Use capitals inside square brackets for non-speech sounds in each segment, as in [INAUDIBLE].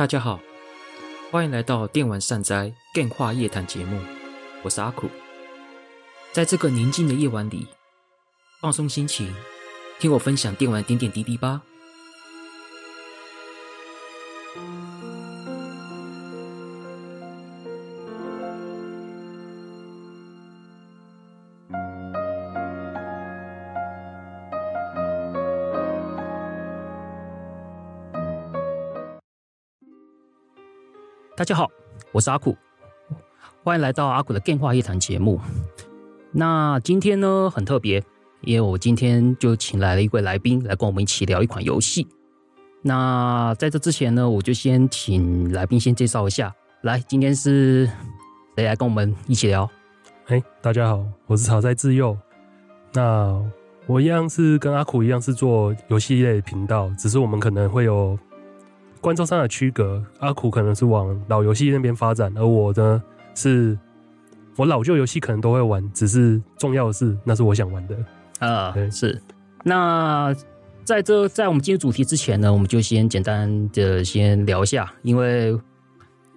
大家好，欢迎来到电玩善哉 Game 话夜谈节目，我是阿苦。在这个宁静的夜晚里，放松心情，听我分享电玩点点滴滴吧。大家好，我是阿苦，欢迎来到阿苦的电话夜谈节目。那今天呢，很特别，因为我今天就请来了一位来宾来跟我们一起聊一款游戏。那在这之前呢，我就先请来宾先介绍一下。来，今天是谁来跟我们一起聊？哎，大家好，我是草在自幼。那我一样是跟阿苦一样是做游戏类频道，只是我们可能会有。观众上的区隔，阿苦可能是往老游戏那边发展，而我呢是，我老旧游戏可能都会玩，只是重要的是那是我想玩的啊。对，是。那在这在我们进入主题之前呢，我们就先简单的先聊一下，因为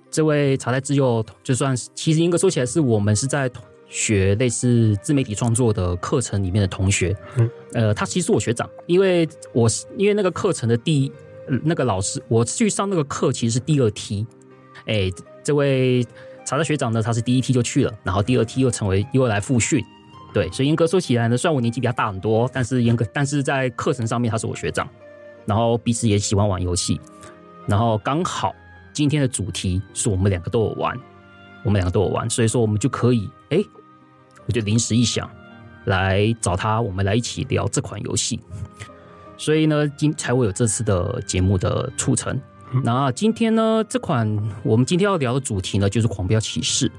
这位茶太自幼就算是其实应该说起来是我们是在学类似自媒体创作的课程里面的同学。嗯，呃，他其实是我学长，因为我是因为那个课程的第一。那个老师，我去上那个课其实是第二梯，哎，这位茶太学长呢，他是第一梯就去了，然后第二梯又成为又来复训，对，所以严格说起来呢，虽然我年纪比他大很多，但是严格但是在课程上面他是我学长，然后彼此也喜欢玩游戏，然后刚好今天的主题是我们两个都有玩，我们两个都有玩，所以说我们就可以，哎，我就临时一想，来找他，我们来一起聊这款游戏。所以呢，今才会有这次的节目的促成。那今天呢，这款我们今天要聊的主题呢，就是《狂飙骑士》。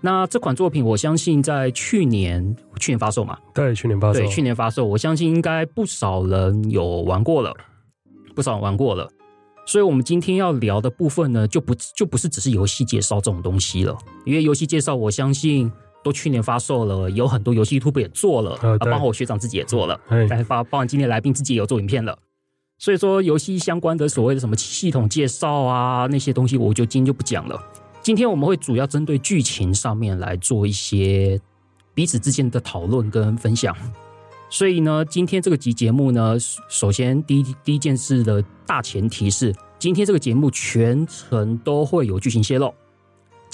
那这款作品，我相信在去年去年发售嘛？对，去年发售。对，去年发售，我相信应该不少人有玩过了，不少人玩过了。所以我们今天要聊的部分呢，就不就不是只是游戏介绍这种东西了，因为游戏介绍，我相信。都去年发售了，有很多游戏 YouTube 也做了，啊，包括我学长自己也做了，但是包包括今天来宾自己也有做影片了。所以说，游戏相关的所谓的什么系统介绍啊，那些东西，我就今天就不讲了。今天我们会主要针对剧情上面来做一些彼此之间的讨论跟分享。所以呢，今天这个集节目呢，首先第一第一件事的大前提是，今天这个节目全程都会有剧情泄露。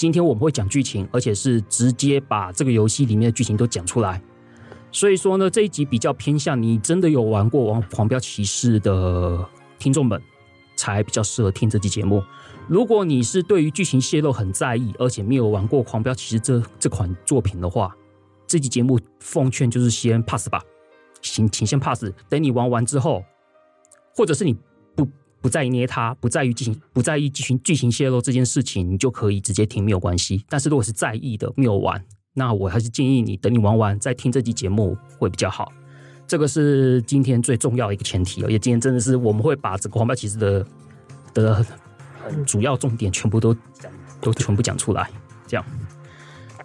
今天我们会讲剧情，而且是直接把这个游戏里面的剧情都讲出来。所以说呢，这一集比较偏向你真的有玩过《王狂飙骑士》的听众们，才比较适合听这集节目。如果你是对于剧情泄露很在意，而且没有玩过《狂飙骑士》这这款作品的话，这集节目奉劝就是先 pass 吧，请请先 pass。等你玩完之后，或者是你。不在意捏它，不在于进行，不在意剧情剧情泄露这件事情，你就可以直接听，没有关系。但是如果是在意的，没有玩，那我还是建议你等你玩完再听这集节目会比较好。这个是今天最重要的一个前提，而且今天真的是我们会把这个《狂飙骑士》的的主要重点全部都都全部讲出来。这样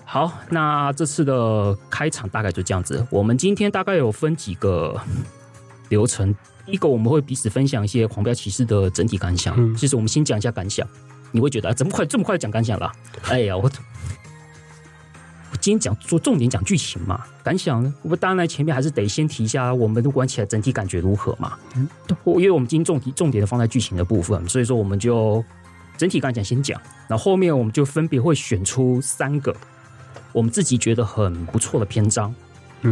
好，那这次的开场大概就这样子。我们今天大概有分几个流程。一个我们会彼此分享一些《狂飙骑士》的整体感想。嗯，其实我们先讲一下感想。你会觉得怎么快这么快讲感想了？哎呀，我我今天讲做重点讲剧情嘛，感想呢？我当然前面还是得先提一下我们都玩起来整体感觉如何嘛。嗯，因为我们今天重点重点的放在剧情的部分，所以说我们就整体感想先讲，然后后面我们就分别会选出三个我们自己觉得很不错的篇章。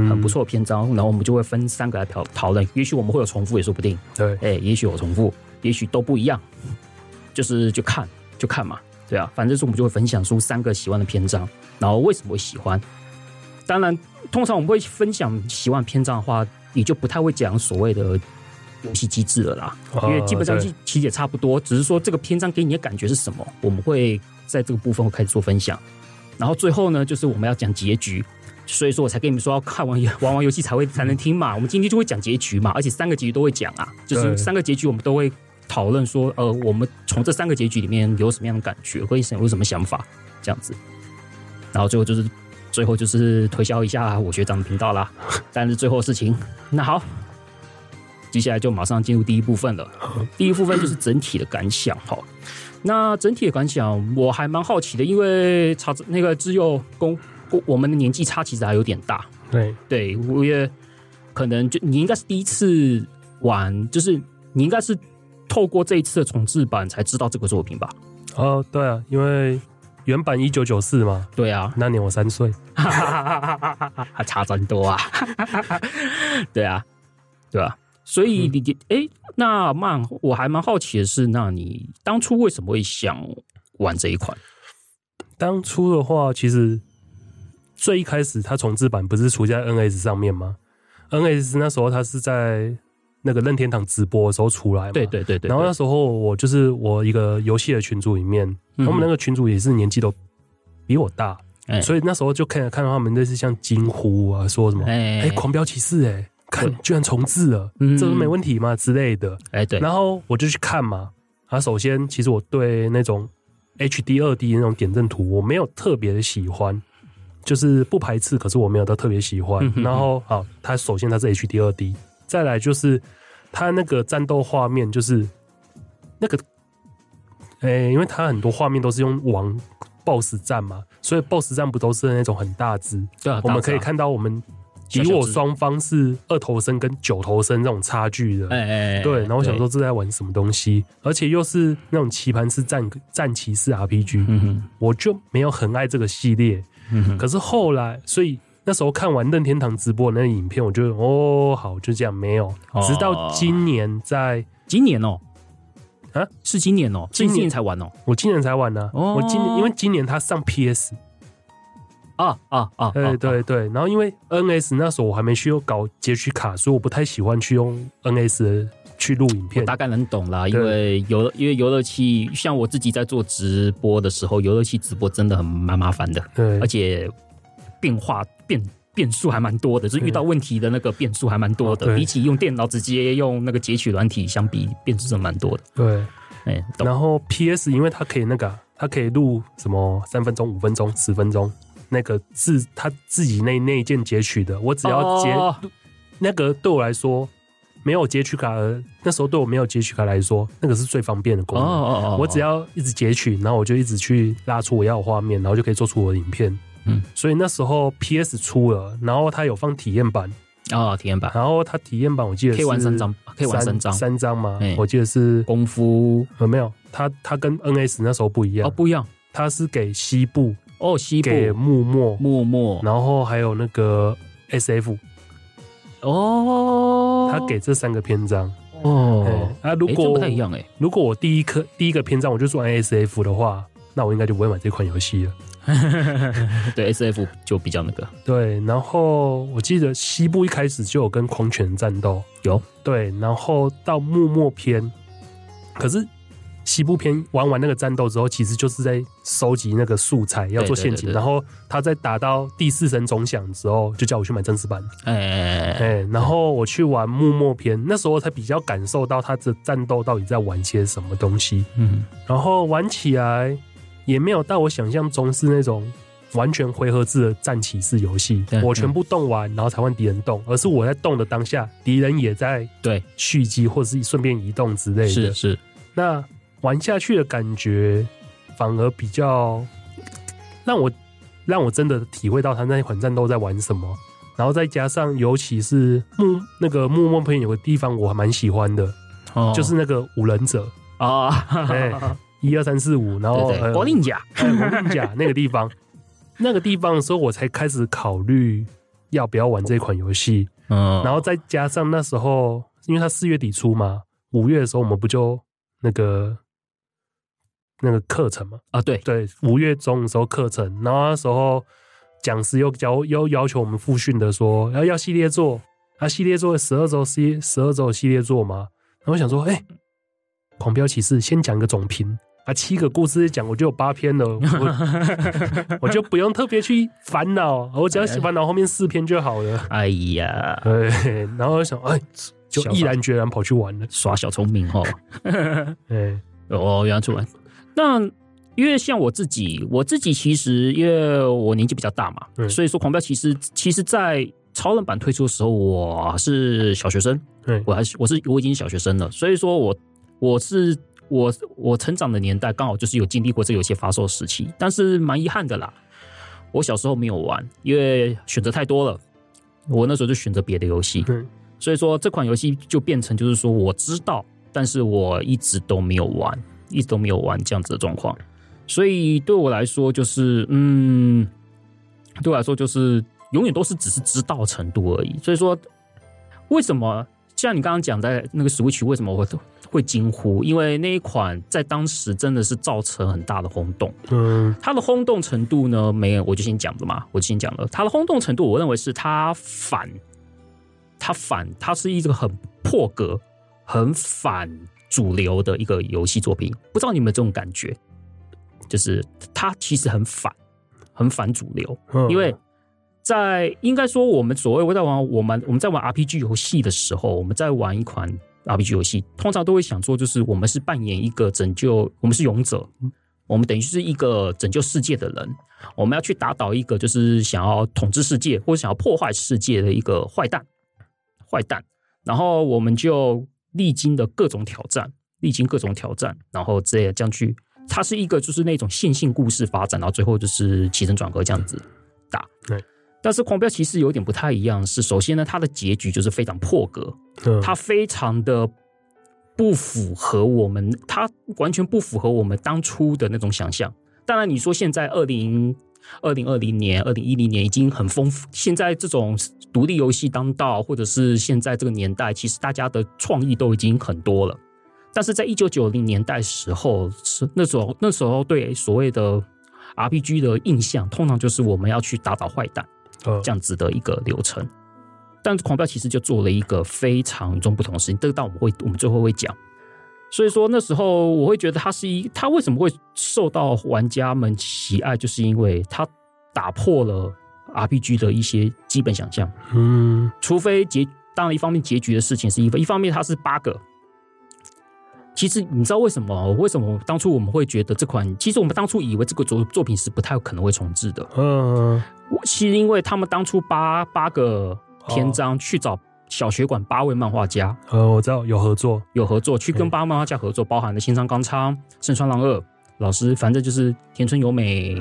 很不错的篇章，然后我们就会分三个来讨讨论。也许我们会有重复，也说不定。对，哎、欸，也许有重复，也许都不一样。就是就看就看嘛，对啊，反正是我们就会分享出三个喜欢的篇章，然后为什么会喜欢。当然，通常我们会分享喜欢篇章的话，也就不太会讲所谓的游戏机制了啦，因为基本上其实也差不多，只是说这个篇章给你的感觉是什么，我们会在这个部分会开始做分享。然后最后呢，就是我们要讲结局。所以说我才跟你们说要看完玩完游戏才会才能听嘛。我们今天就会讲结局嘛，而且三个结局都会讲啊，就是三个结局我们都会讨论说，呃，我们从这三个结局里面有什么样的感觉，或者有什么想法这样子。然后最后就是最后就是推销一下我学长的频道啦。[LAUGHS] 但是最后事情，那好，接下来就马上进入第一部分了。第一部分就是整体的感想哈。那整体的感想，我还蛮好奇的，因为查那个只有公我们的年纪差其实还有点大。对对，我也可能就你应该是第一次玩，就是你应该是透过这一次的重置版才知道这个作品吧？哦，对啊，因为原版一九九四嘛。对啊，那年我三岁，还 [LAUGHS] 差真多啊！[LAUGHS] 对啊，对啊，所以你哎、嗯，那曼我还蛮好奇的是，那你当初为什么会想玩这一款？当初的话，其实。最一开始，它重置版不是出在 NS 上面吗？NS 那时候它是在那个任天堂直播的时候出来嘛。对对对对。然后那时候我就是我一个游戏的群组里面，他们那个群主也是年纪都比我大，所以那时候就看看到他们类似像惊呼啊，说什么哎，狂飙骑士哎，看居然重置了，这都没问题吗之类的？哎对。然后我就去看嘛。啊，首先其实我对那种 HD 二 D 那种点阵图我没有特别的喜欢。就是不排斥，可是我没有到特别喜欢。然后，好，它首先它是 HD 二 D，再来就是它那个战斗画面，就是那个，哎、欸，因为它很多画面都是用王 BOSS 战嘛，所以 BOSS 战不都是那种很大只？对啊，我们可以看到我们敌我双方是二头身跟九头身这种差距的。哎哎，对。然后我想说这在玩什么东西，而且又是那种棋盘式战战棋式 RPG，嗯，我就没有很爱这个系列。嗯，可是后来，所以那时候看完任天堂直播的那个影片，我觉得哦，好，就这样没有。直到今年在，在今年哦，啊，是今年哦，今年，才玩哦，我今年才玩呢、啊。哦，我今年因为今年他上 PS，啊啊啊，对对对。然后因为 NS 那时候我还没需要搞截取卡，所以我不太喜欢去用 NS。去录影片，我大概能懂啦，因为游因为游乐器，像我自己在做直播的时候，游乐器直播真的很蛮麻烦的，对，而且变化变变数还蛮多的，就是遇到问题的那个变数还蛮多的，比起用电脑直接用那个截取软体相比，变数真的蛮多的。对，哎、欸，然后 PS 因为它可以那个，它可以录什么三分钟、五分钟、十分钟，那个自他自己那那一件截取的，我只要截、哦、那个对我来说。没有截取卡，那时候对我没有截取卡来说，那个是最方便的功能。Oh, oh, oh, oh. 我只要一直截取，然后我就一直去拉出我要的画面，然后就可以做出我的影片。嗯，所以那时候 PS 出了，然后它有放体验版啊，oh, 体验版。然后它体验版我记得是可以玩三张，可以玩三张，三张吗？我记得是功夫，有没有？它它跟 NS 那时候不一样哦，不一样。它是给西部哦，西部给幕末幕末，然后还有那个 SF。哦，他给这三个篇章哦，啊，如果、欸、不太一样哎，如果我第一颗第一个篇章我就做 SF 的话，那我应该就不会买这款游戏了。[LAUGHS] 对，SF 就比较那个。对，然后我记得西部一开始就有跟狂犬战斗，有对，然后到幕末篇，可是。西部片玩完那个战斗之后，其实就是在收集那个素材，要做陷阱。然后他在打到第四声钟响之后，就叫我去买正式版。哎哎哎！然后我去玩幕末篇，那时候才比较感受到他的战斗到底在玩些什么东西。嗯，然后玩起来也没有到我想象中是那种完全回合制的战棋式游戏。我全部动完，然后才换敌人动，而是我在动的当下，敌人也在对蓄积或者是顺便移动之类的。是是，那。玩下去的感觉，反而比较让我让我真的体会到他那一款战斗在玩什么。然后再加上，尤其是木那个幕末篇有个地方我还蛮喜欢的，哦，就是那个五忍者啊，哎，一二三四五，[LAUGHS] 然后国令甲，国令甲 [LAUGHS] 那个地方，那个地方的时候，我才开始考虑要不要玩这款游戏。嗯，然后再加上那时候，因为他四月底出嘛，五月的时候我们不就那个。那个课程嘛，啊对对，五月中的时候课程，然后那时候讲师又教又要求我们复训的说，要要系列做，啊系列做十二周系十二周系列做嘛，然后我想说，哎、欸，狂飙骑士先讲个总评，啊七个故事讲我就有八篇了，我，[LAUGHS] 我就不用特别去烦恼，我只要喜欢恼后面四篇就好了。哎呀，对，然后我想，哎，就毅然决然跑去玩了，耍小聪明哦，[LAUGHS] 哎，哦，原来去玩。那因为像我自己，我自己其实因为我年纪比较大嘛，所以说狂飙其实其实，在超人版推出的时候，我是小学生，对，我还是我是我已经小学生了，所以说我我是我我成长的年代刚好就是有经历过这游戏发售时期，但是蛮遗憾的啦，我小时候没有玩，因为选择太多了，我那时候就选择别的游戏，对，所以说这款游戏就变成就是说我知道，但是我一直都没有玩，一直都没有玩这样子的状况，所以对我来说就是嗯，对我来说就是。永远都是只是知道程度而已，所以说，为什么像你刚刚讲在那个 Switch 为什么会会惊呼？因为那一款在当时真的是造成很大的轰动。嗯，它的轰动程度呢，没有，我就先讲了嘛，我就先讲了它的轰动程度，我认为是它反，它反，它是一个很破格、很反主流的一个游戏作品。不知道你们有没有这种感觉？就是它其实很反，很反主流，因为。在应该说，我们所谓我在玩我们我们在玩 RPG 游戏的时候，我们在玩一款 RPG 游戏，通常都会想做，就是我们是扮演一个拯救，我们是勇者，我们等于是一个拯救世界的人，我们要去打倒一个就是想要统治世界或者想要破坏世界的一个坏蛋，坏蛋，然后我们就历经的各种挑战，历经各种挑战，然后这样这样去，它是一个就是那种线性故事发展，然后最后就是起承转合这样子打，对。但是狂飙其实有点不太一样，是首先呢，它的结局就是非常破格，它非常的不符合我们，它完全不符合我们当初的那种想象。当然，你说现在二零二零二零年、二零一零年已经很丰富，现在这种独立游戏当道，或者是现在这个年代，其实大家的创意都已经很多了。但是在一九九零年代时候，是那时候那时候对所谓的 RPG 的印象，通常就是我们要去打倒坏蛋。这样子的一个流程，但狂飙其实就做了一个非常与众不同的事情，这个到我们会我们最后会讲。所以说那时候我会觉得他是一，他为什么会受到玩家们喜爱，就是因为他打破了 RPG 的一些基本想象。嗯，除非结，当然一方面结局的事情是一一方面，它是八个。其实你知道为什么？为什么当初我们会觉得这款？其实我们当初以为这个作作品是不太有可能会重置的。嗯，其实因为他们当初八八个篇章去找小学馆八位漫画家。呃，我知道有合作，有合作去跟八漫画家合作，包含了新仓刚昌、盛川浪二老师，反正就是田村由美，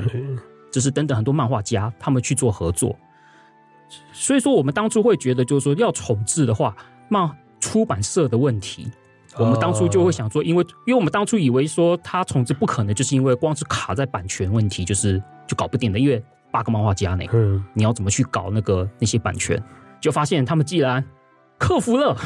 就是等等很多漫画家，他们去做合作。所以说，我们当初会觉得，就是说要重置的话，漫出版社的问题。我们当初就会想说，因为因为我们当初以为说他重置不可能，就是因为光是卡在版权问题，就是就搞不定的。因为八个漫画家呢，嗯，你要怎么去搞那个那些版权？就发现他们既然克服了，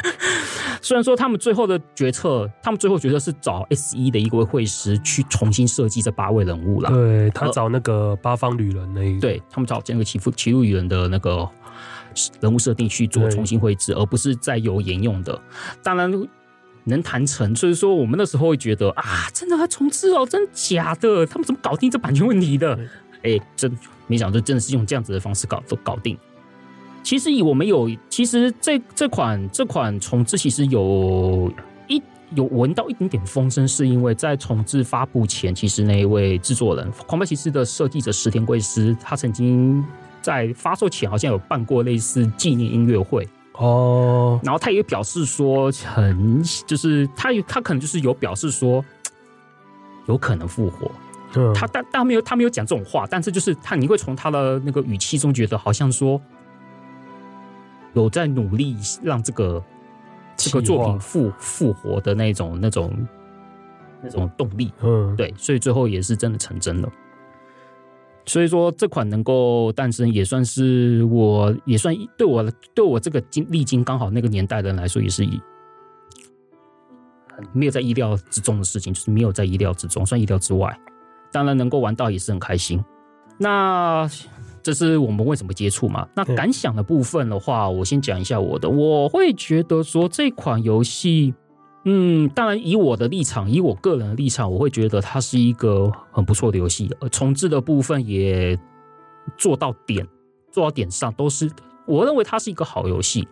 [LAUGHS] 虽然说他们最后的决策，他们最后决策是找 S E 的一位会师去重新设计这八位人物了。对，他找那个八方旅人那一个，对他们找这个骑富骑路旅人的那个。人物设定去做重新绘制，而不是再有沿用的。当然能谈成，所以说我们那时候会觉得啊，真的还重置哦，真的假的？他们怎么搞定这版权问题的？哎，真没想到，真的是用这样子的方式搞都搞定。其实以我们有，其实这这款这款重置其实有一有闻到一点点风声，是因为在重置发布前，其实那一位制作人《狂飙骑士》的设计者石田贵司，他曾经。在发售前好像有办过类似纪念音乐会哦，oh. 然后他也表示说很就是他他可能就是有表示说有可能复活，嗯，他但但没有他没有讲这种话，但是就是他你会从他的那个语气中觉得好像说有在努力让这个这个作品复复活的那种那种那种动力，嗯，对，所以最后也是真的成真了。所以说这款能够诞生，也算是我也算对我对我这个经历经刚好那个年代的人来说，也是一没有在意料之中的事情，就是没有在意料之中，算意料之外。当然能够玩到也是很开心。那这是我们为什么接触嘛？那感想的部分的话，我先讲一下我的。我会觉得说这款游戏。嗯，当然，以我的立场，以我个人的立场，我会觉得它是一个很不错的游戏。而重置的部分也做到点，做到点上，都是我认为它是一个好游戏。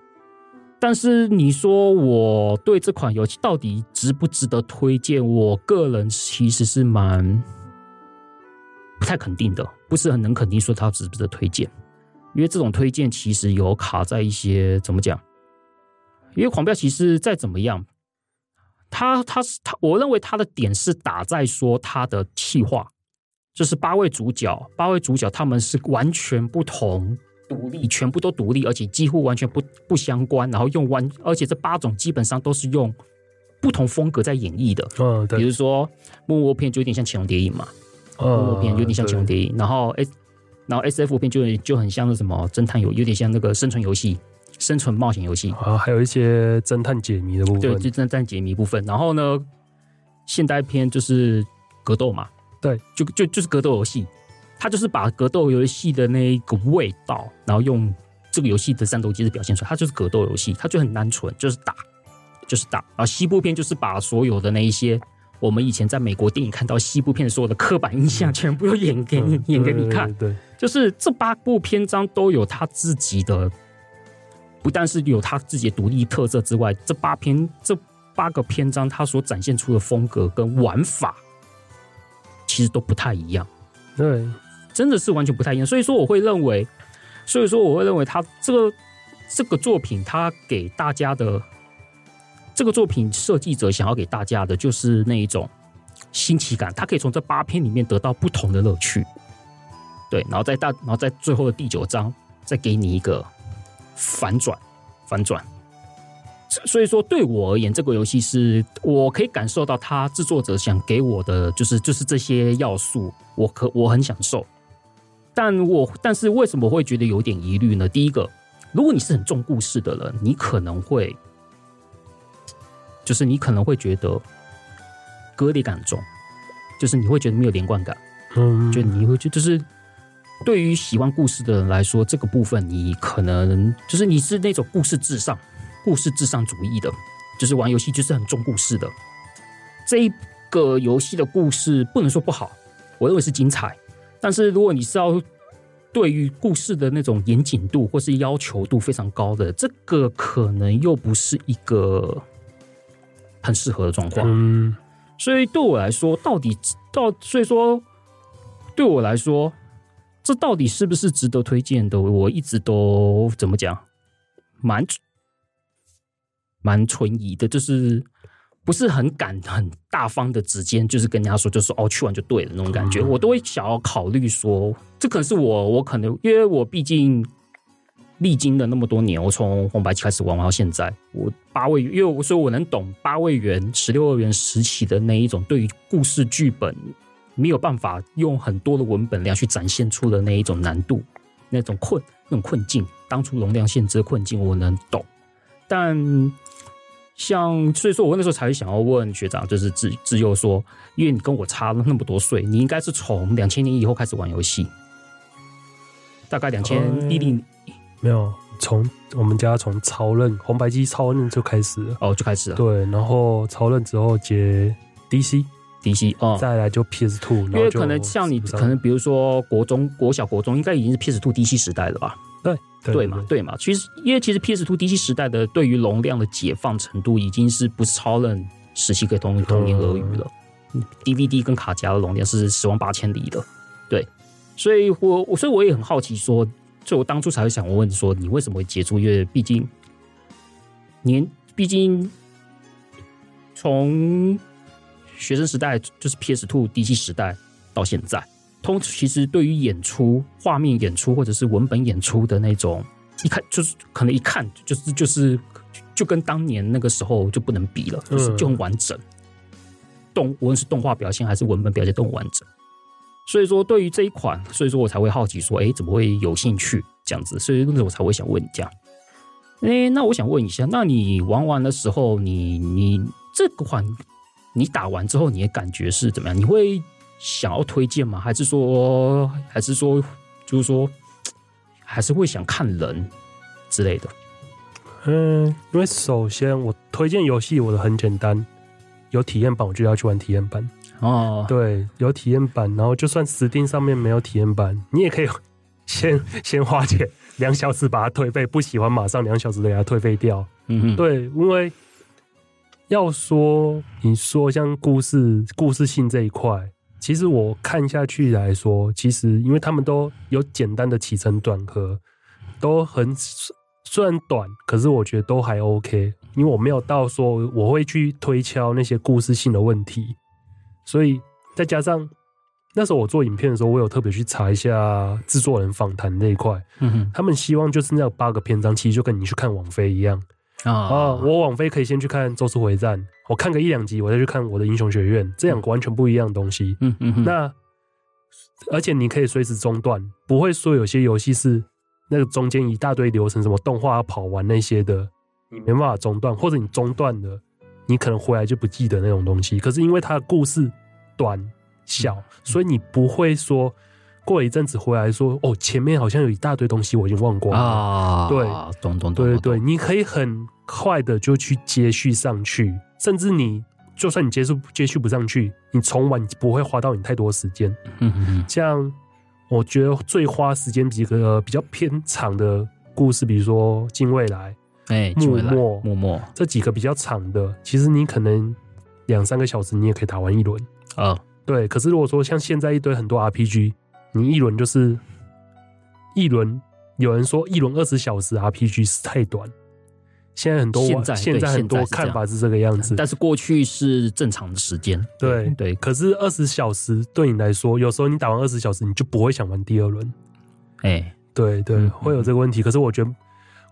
但是你说我对这款游戏到底值不值得推荐？我个人其实是蛮不太肯定的，不是很能肯定说它值不值得推荐。因为这种推荐其实有卡在一些怎么讲？因为狂飙其实再怎么样，它它是它，我认为它的点是打在说它的气化，就是八位主角，八位主角他们是完全不同、独立，全部都独立，而且几乎完全不不相关。然后用完，而且这八种基本上都是用不同风格在演绎的。嗯，对。比如说木屋片就有点像潜龙谍影嘛，幕末片有点像潜龙谍影，然后 S，然后 S F 片就就很像那什么侦探游，有点像那个生存游戏。生存冒险游戏啊，还有一些侦探解谜的部分，对，就侦探解谜部分。然后呢，现代片就是格斗嘛，对，就就就是格斗游戏，它就是把格斗游戏的那一个味道，然后用这个游戏的战斗机制表现出来。它就是格斗游戏，它就很单纯，就是打，就是打。然后西部片就是把所有的那一些我们以前在美国电影看到西部片所有的刻板印象，全部都演给你、嗯、演给你看。对，就是这八部篇章都有他自己的。不但是有他自己的独立特色之外，这八篇这八个篇章，他所展现出的风格跟玩法，其实都不太一样。对，真的是完全不太一样。所以说，我会认为，所以说我会认为他这个这个作品，他给大家的这个作品设计者想要给大家的，就是那一种新奇感。他可以从这八篇里面得到不同的乐趣。对，然后在大，然后在最后的第九章，再给你一个。反转，反转。所以说，对我而言，这个游戏是我可以感受到他制作者想给我的，就是就是这些要素，我可我很享受。但我但是为什么会觉得有点疑虑呢？第一个，如果你是很重故事的人，你可能会，就是你可能会觉得割裂感重，就是你会觉得没有连贯感，嗯，就你会觉得就是。对于喜欢故事的人来说，这个部分你可能就是你是那种故事至上、故事至上主义的，就是玩游戏就是很重故事的。这一个游戏的故事不能说不好，我认为是精彩。但是如果你是要对于故事的那种严谨度或是要求度非常高的，这个可能又不是一个很适合的状况。嗯，所以对我来说，到底到所以说对我来说。这到底是不是值得推荐的？我一直都怎么讲，蛮蛮存疑的，就是不是很敢很大方的直接就是跟人家说，就是哦去玩就对了那种感觉。我都会想要考虑说，这可能是我我可能因为我毕竟历经了那么多年，我从红白机开始玩玩到现在，我八位，因为我所以我能懂八位元、十六位元时期的那一种对于故事剧本。没有办法用很多的文本量去展现出的那一种难度，那种困，那种困境，当初容量限制的困境，我能懂。但像，所以说我那时候才会想要问学长，就是自自幼说，因为你跟我差了那么多岁，你应该是从两千年以后开始玩游戏，大概两千一零，没有，从我们家从超任红白机超任就开始了，哦，就开始了，对，然后超任之后接 DC。DC 哦，再来就 PS Two，因为可能像你，可能比如说国中、国小、国中，应该已经是 PS Two DC 时代了吧？对对，对嘛，对嘛。其实，因为其实 PS Two DC 时代的对于容量的解放程度，已经是不是超任时期可以同同年而语了。嗯、DVD 跟卡夹的容量是十万八千里的，对。所以我我所以我也很好奇说，说所以我当初才会想问说，你为什么会接触？因为毕竟年，毕竟从。学生时代就是 PS Two DC 时代到现在，通其实对于演出、画面演出或者是文本演出的那种，一看就是可能一看就是就是就跟当年那个时候就不能比了，就是就很完整。动无论是动画表现还是文本表现都很完整。所以说对于这一款，所以说我才会好奇说，哎，怎么会有兴趣这样子？所以那我才会想问你这样。哎，那我想问一下，那你玩完的时候，你你这款。你打完之后，你的感觉是怎么样？你会想要推荐吗？还是说，还是说，就是说，还是会想看人之类的？嗯，因为首先我推荐游戏，我的很简单，有体验版我就要去玩体验版哦。对，有体验版，然后就算 Steam 上面没有体验版，你也可以先先花钱两小时把它退费，不喜欢马上两小时的给它退费掉。嗯哼，对，因为。要说你说像故事故事性这一块，其实我看下去来说，其实因为他们都有简单的起承转合，都很虽然短，可是我觉得都还 OK，因为我没有到说我会去推敲那些故事性的问题，所以再加上那时候我做影片的时候，我有特别去查一下制作人访谈那一块，嗯哼，他们希望就是那八个篇章，其实就跟你去看网飞一样。啊、哦，我网飞可以先去看《咒术回战》，我看个一两集，我再去看我的《英雄学院》，这两个完全不一样的东西。嗯嗯嗯。那而且你可以随时中断，不会说有些游戏是那个中间一大堆流程，什么动画要跑完那些的，你没办法中断，或者你中断了，你可能回来就不记得那种东西。可是因为它的故事短小，嗯、所以你不会说。过了一阵子回来说：“哦，前面好像有一大堆东西，我已经忘光了。啊”对，懂懂懂，对对，你可以很快的就去接续上去，甚至你就算你接续接续不上去，你重玩不会花到你太多时间。嗯嗯嗯。像我觉得最花时间几个比较偏长的故事，比如说《近未来》哎，《默默默默这几个比较长的，其实你可能两三个小时你也可以打完一轮啊。对，可是如果说像现在一堆很多 RPG。你一轮就是一轮，有人说一轮二十小时 RPG 是太短。现在很多现在现在很多看法是这个样子，但是过去是正常的时间。对对，对，可是二十小时对你来说，有时候你打完二十小时，你就不会想玩第二轮。哎、欸，对对，嗯、会有这个问题。可是我觉得《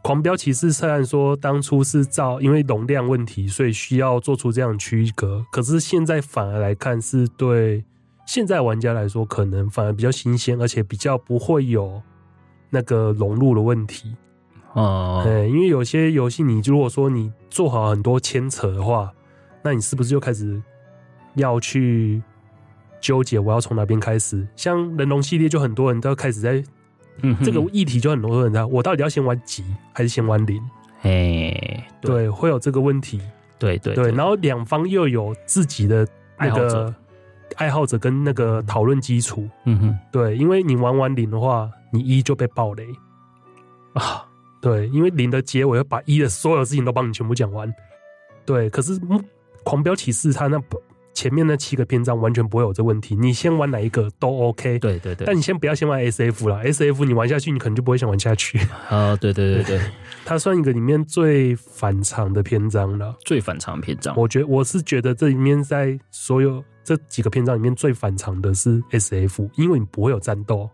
狂飙骑士》虽然说当初是造因为容量问题，所以需要做出这样的区隔，可是现在反而来看是对。现在玩家来说，可能反而比较新鲜，而且比较不会有那个融入的问题。哦，对，因为有些游戏，你如果说你做好很多牵扯的话，那你是不是就开始要去纠结我要从哪边开始？像人龙系列，就很多人都要开始在，嗯，这个议题就很多人在，我到底要先玩几还是先玩零？哎，对，会有这个问题。对对对，然后两方又有自己的那个。爱好者。跟那个讨论基础，嗯哼，对，因为你玩完零的话，你一就被暴雷。啊，对，因为零的结尾要把一的所有事情都帮你全部讲完，对，可是狂飙骑士他那前面那七个篇章完全不会有这问题，你先玩哪一个都 OK，对对对，但你先不要先玩 SF 啦，SF 你玩下去你可能就不会想玩下去 [LAUGHS] 啊，对对对对，[LAUGHS] 它算一个里面最反常的篇章了，最反常篇章，我觉得我是觉得这里面在所有。这几个篇章里面最反常的是 SF，因为你不会有战斗，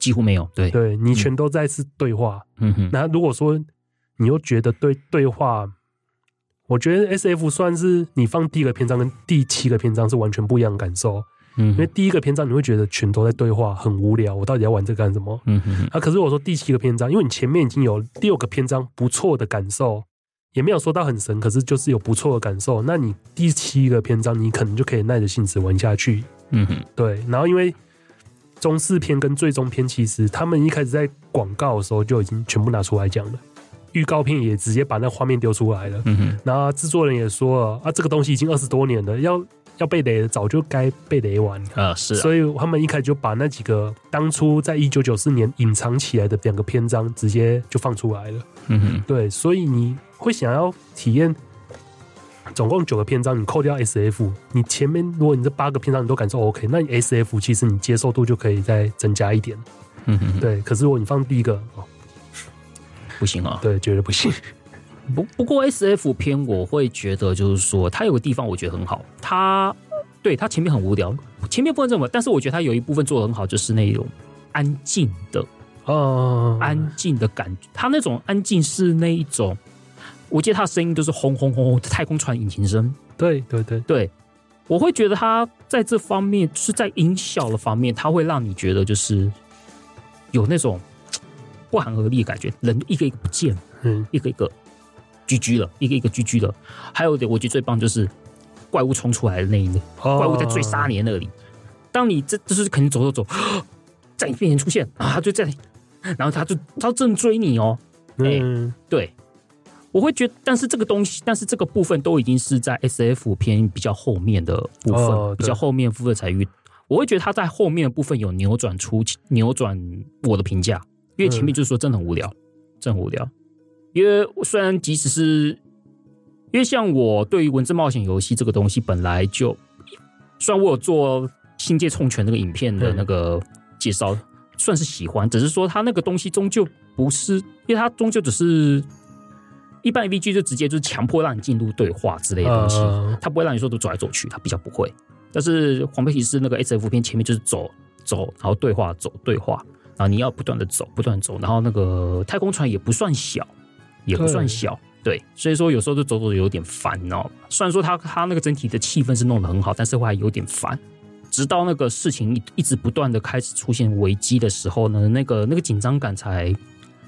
几乎没有。对，对你全都在是对话。嗯哼。那如果说你又觉得对对话，我觉得 SF 算是你放第一个篇章跟第七个篇章是完全不一样的感受。嗯。因为第一个篇章你会觉得全都在对话，很无聊，我到底要玩这干什么？嗯哼。啊，可是我说第七个篇章，因为你前面已经有六个篇章不错的感受。也没有说到很神，可是就是有不错的感受。那你第七个篇章，你可能就可以耐着性子玩下去。嗯哼，对。然后因为中四篇跟最终篇，其实他们一开始在广告的时候就已经全部拿出来讲了，预告片也直接把那画面丢出来了。嗯哼，然后制作人也说了啊，这个东西已经二十多年了，要要被雷，早就该被雷完啊。是啊，所以他们一开始就把那几个当初在一九九四年隐藏起来的两个篇章，直接就放出来了。嗯哼，对，所以你。会想要体验总共九个篇章，你扣掉 SF，你前面如果你这八个篇章你都感受 OK，那你 SF 其实你接受度就可以再增加一点。嗯哼，对。可是如果你放第一个，哦，不行啊，对，绝对不行。不不过 SF 片我会觉得就是说，它有个地方我觉得很好，它对它前面很无聊，前面不能这么，但是我觉得它有一部分做的很好，就是那种安静的，哦，安静的感觉，它那种安静是那一种。我记得他的声音都是轰轰轰轰的太空船引擎声，对对对。对，我会觉得它在这方面，就是在音效的方面，它会让你觉得就是有那种不寒而栗的感觉，人一个一个不见，嗯，一个一个居居了，一个一个居居了。还有一点，我觉得最棒就是怪物冲出来的那一幕，哦、怪物在追杀你那里，当你这就是肯定走走走，[GASPS] 在你面前出现啊，他就在，然后他就他正追你哦，嗯，欸、对。我会觉得，但是这个东西，但是这个部分都已经是在 SF 篇比较后面的部分，哦、比较后面部分才遇。我会觉得他在后面的部分有扭转出扭转我的评价，因为前面就是说真的很无聊，嗯、真的很无聊。因为虽然即使是，因为像我对于文字冒险游戏这个东西本来就，虽然我有做《星界冲拳》那个影片的那个介绍，算是喜欢，只是说它那个东西终究不是，因为它终究只是一般 AVG 就直接就是强迫让你进入对话之类的东西，呃、他不会让你说都走来走去，他比较不会。但是黄背骑士那个 SF 片前面就是走走，然后对话走对话，然后你要不断的走，不断走，然后那个太空船也不算小，也不算小，对，对，所以说有时候就走走有点烦，你知道吗？虽然说他他那个整体的气氛是弄得很好，但是会还有点烦。直到那个事情一一直不断的开始出现危机的时候呢，那个那个紧张感才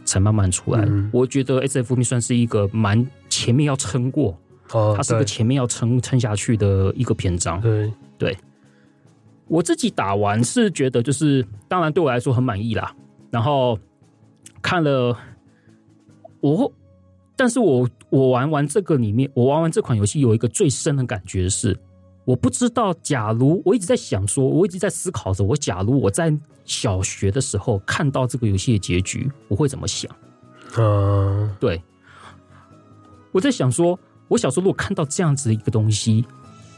才慢慢出来。嗯、我觉得 SF 篇算是一个蛮前面要撑过，哦、它是个前面要撑撑下去的一个篇章。对对，我自己打完是觉得就是，当然对我来说很满意啦。然后看了我，但是我我玩完这个里面，我玩完这款游戏有一个最深的感觉是。我不知道，假如我一直在想说，我一直在思考着，我假如我在小学的时候看到这个游戏的结局，我会怎么想？嗯，对，我在想说，我小时候如果看到这样子的一个东西，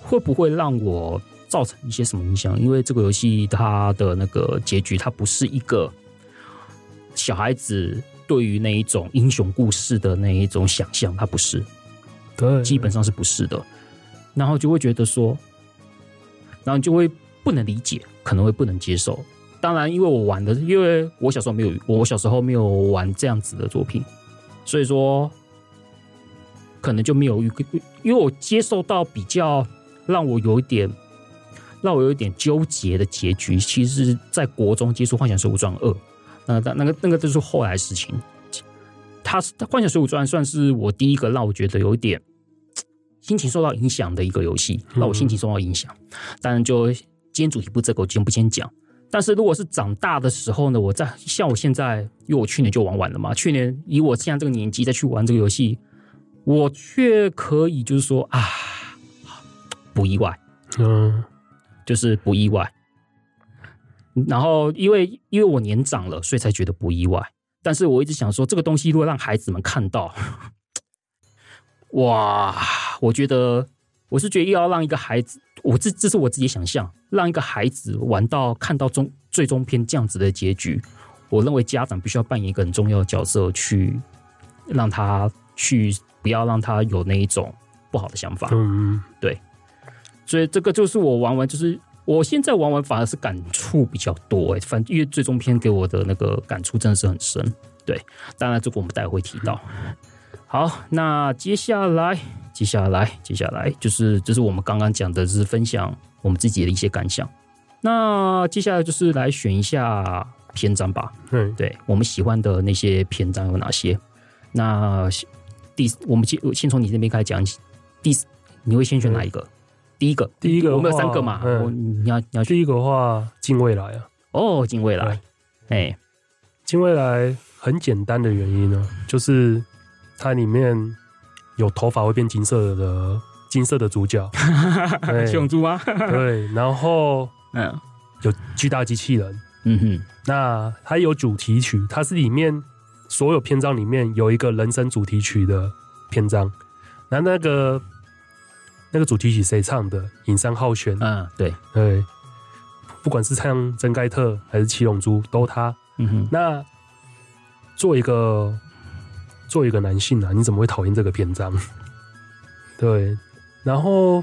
会不会让我造成一些什么影响？因为这个游戏它的那个结局，它不是一个小孩子对于那一种英雄故事的那一种想象，它不是，对，基本上是不是的。然后就会觉得说，然后就会不能理解，可能会不能接受。当然，因为我玩的，因为我小时候没有，我小时候没有玩这样子的作品，所以说可能就没有一个，因为我接受到比较让我有一点让我有一点纠结的结局，其实是在国中接触《幻想水浒传二》，那那那个那个就是后来的事情。他是《幻想水浒传》算是我第一个让我觉得有一点。心情受到影响的一个游戏，让我心情受到影响。当然，就今天主题不这个，我今天不先讲。但是如果是长大的时候呢，我在像我现在，因为我去年就玩完了嘛，去年以我现在这个年纪再去玩这个游戏，我却可以就是说啊，不意外，嗯，就是不意外。然后因为因为我年长了，所以才觉得不意外。但是我一直想说，这个东西如果让孩子们看到。[LAUGHS] 哇，我觉得我是觉得要让一个孩子，我这这是我自己想象，让一个孩子玩到看到终最终篇这样子的结局，我认为家长必须要扮演一个很重要的角色，去让他去不要让他有那一种不好的想法。嗯，对，所以这个就是我玩完，就是我现在玩完反而是感触比较多哎，反正因为最终篇给我的那个感触真的是很深。对，当然这个我们待会会提到。好，那接下来，接下来，接下来就是，就是我们刚刚讲的，是分享我们自己的一些感想。那接下来就是来选一下篇章吧。嗯，对，我们喜欢的那些篇章有哪些？那第，我们先先从你这边开始讲起。第，你会先选哪一个？嗯、第一个，第一个，我们有三个嘛？嗯、你要，你要选第一个的话，近未来啊。哦，近未来。哎，近未来很简单的原因呢，就是。它里面有头发会变金色的金色的主角，[LAUGHS] 熊猪吗？[LAUGHS] 对，然后嗯，有巨大机器人，嗯哼，那它有主题曲，它是里面所有篇章里面有一个人生主题曲的篇章，那那个那个主题曲谁唱的？尹山浩轩，嗯，对对，不管是唱真盖特还是七龙珠，都他，嗯哼，那做一个。作为一个男性啊，你怎么会讨厌这个篇章？[LAUGHS] 对，然后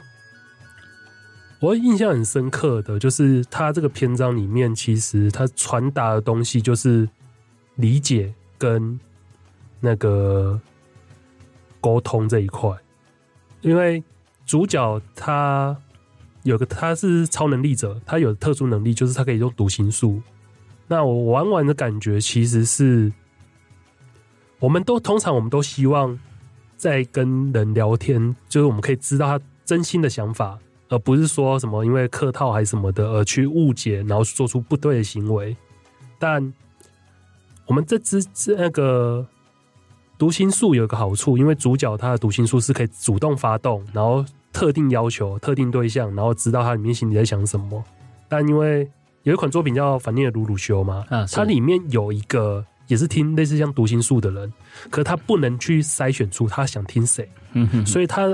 我印象很深刻的就是他这个篇章里面，其实他传达的东西就是理解跟那个沟通这一块。因为主角他有个他是超能力者，他有特殊能力，就是他可以用读心术。那我玩完的感觉其实是。我们都通常，我们都希望在跟人聊天，就是我们可以知道他真心的想法，而不是说什么因为客套还是什么的而去误解，然后做出不对的行为。但我们这支那个读心术有一个好处，因为主角他的读心术是可以主动发动，然后特定要求特定对象，然后知道他里面心里在想什么。但因为有一款作品叫《反逆的鲁鲁修》嘛，啊，它里面有一个。也是听类似像读心术的人，可他不能去筛选出他想听谁，嗯哼，所以他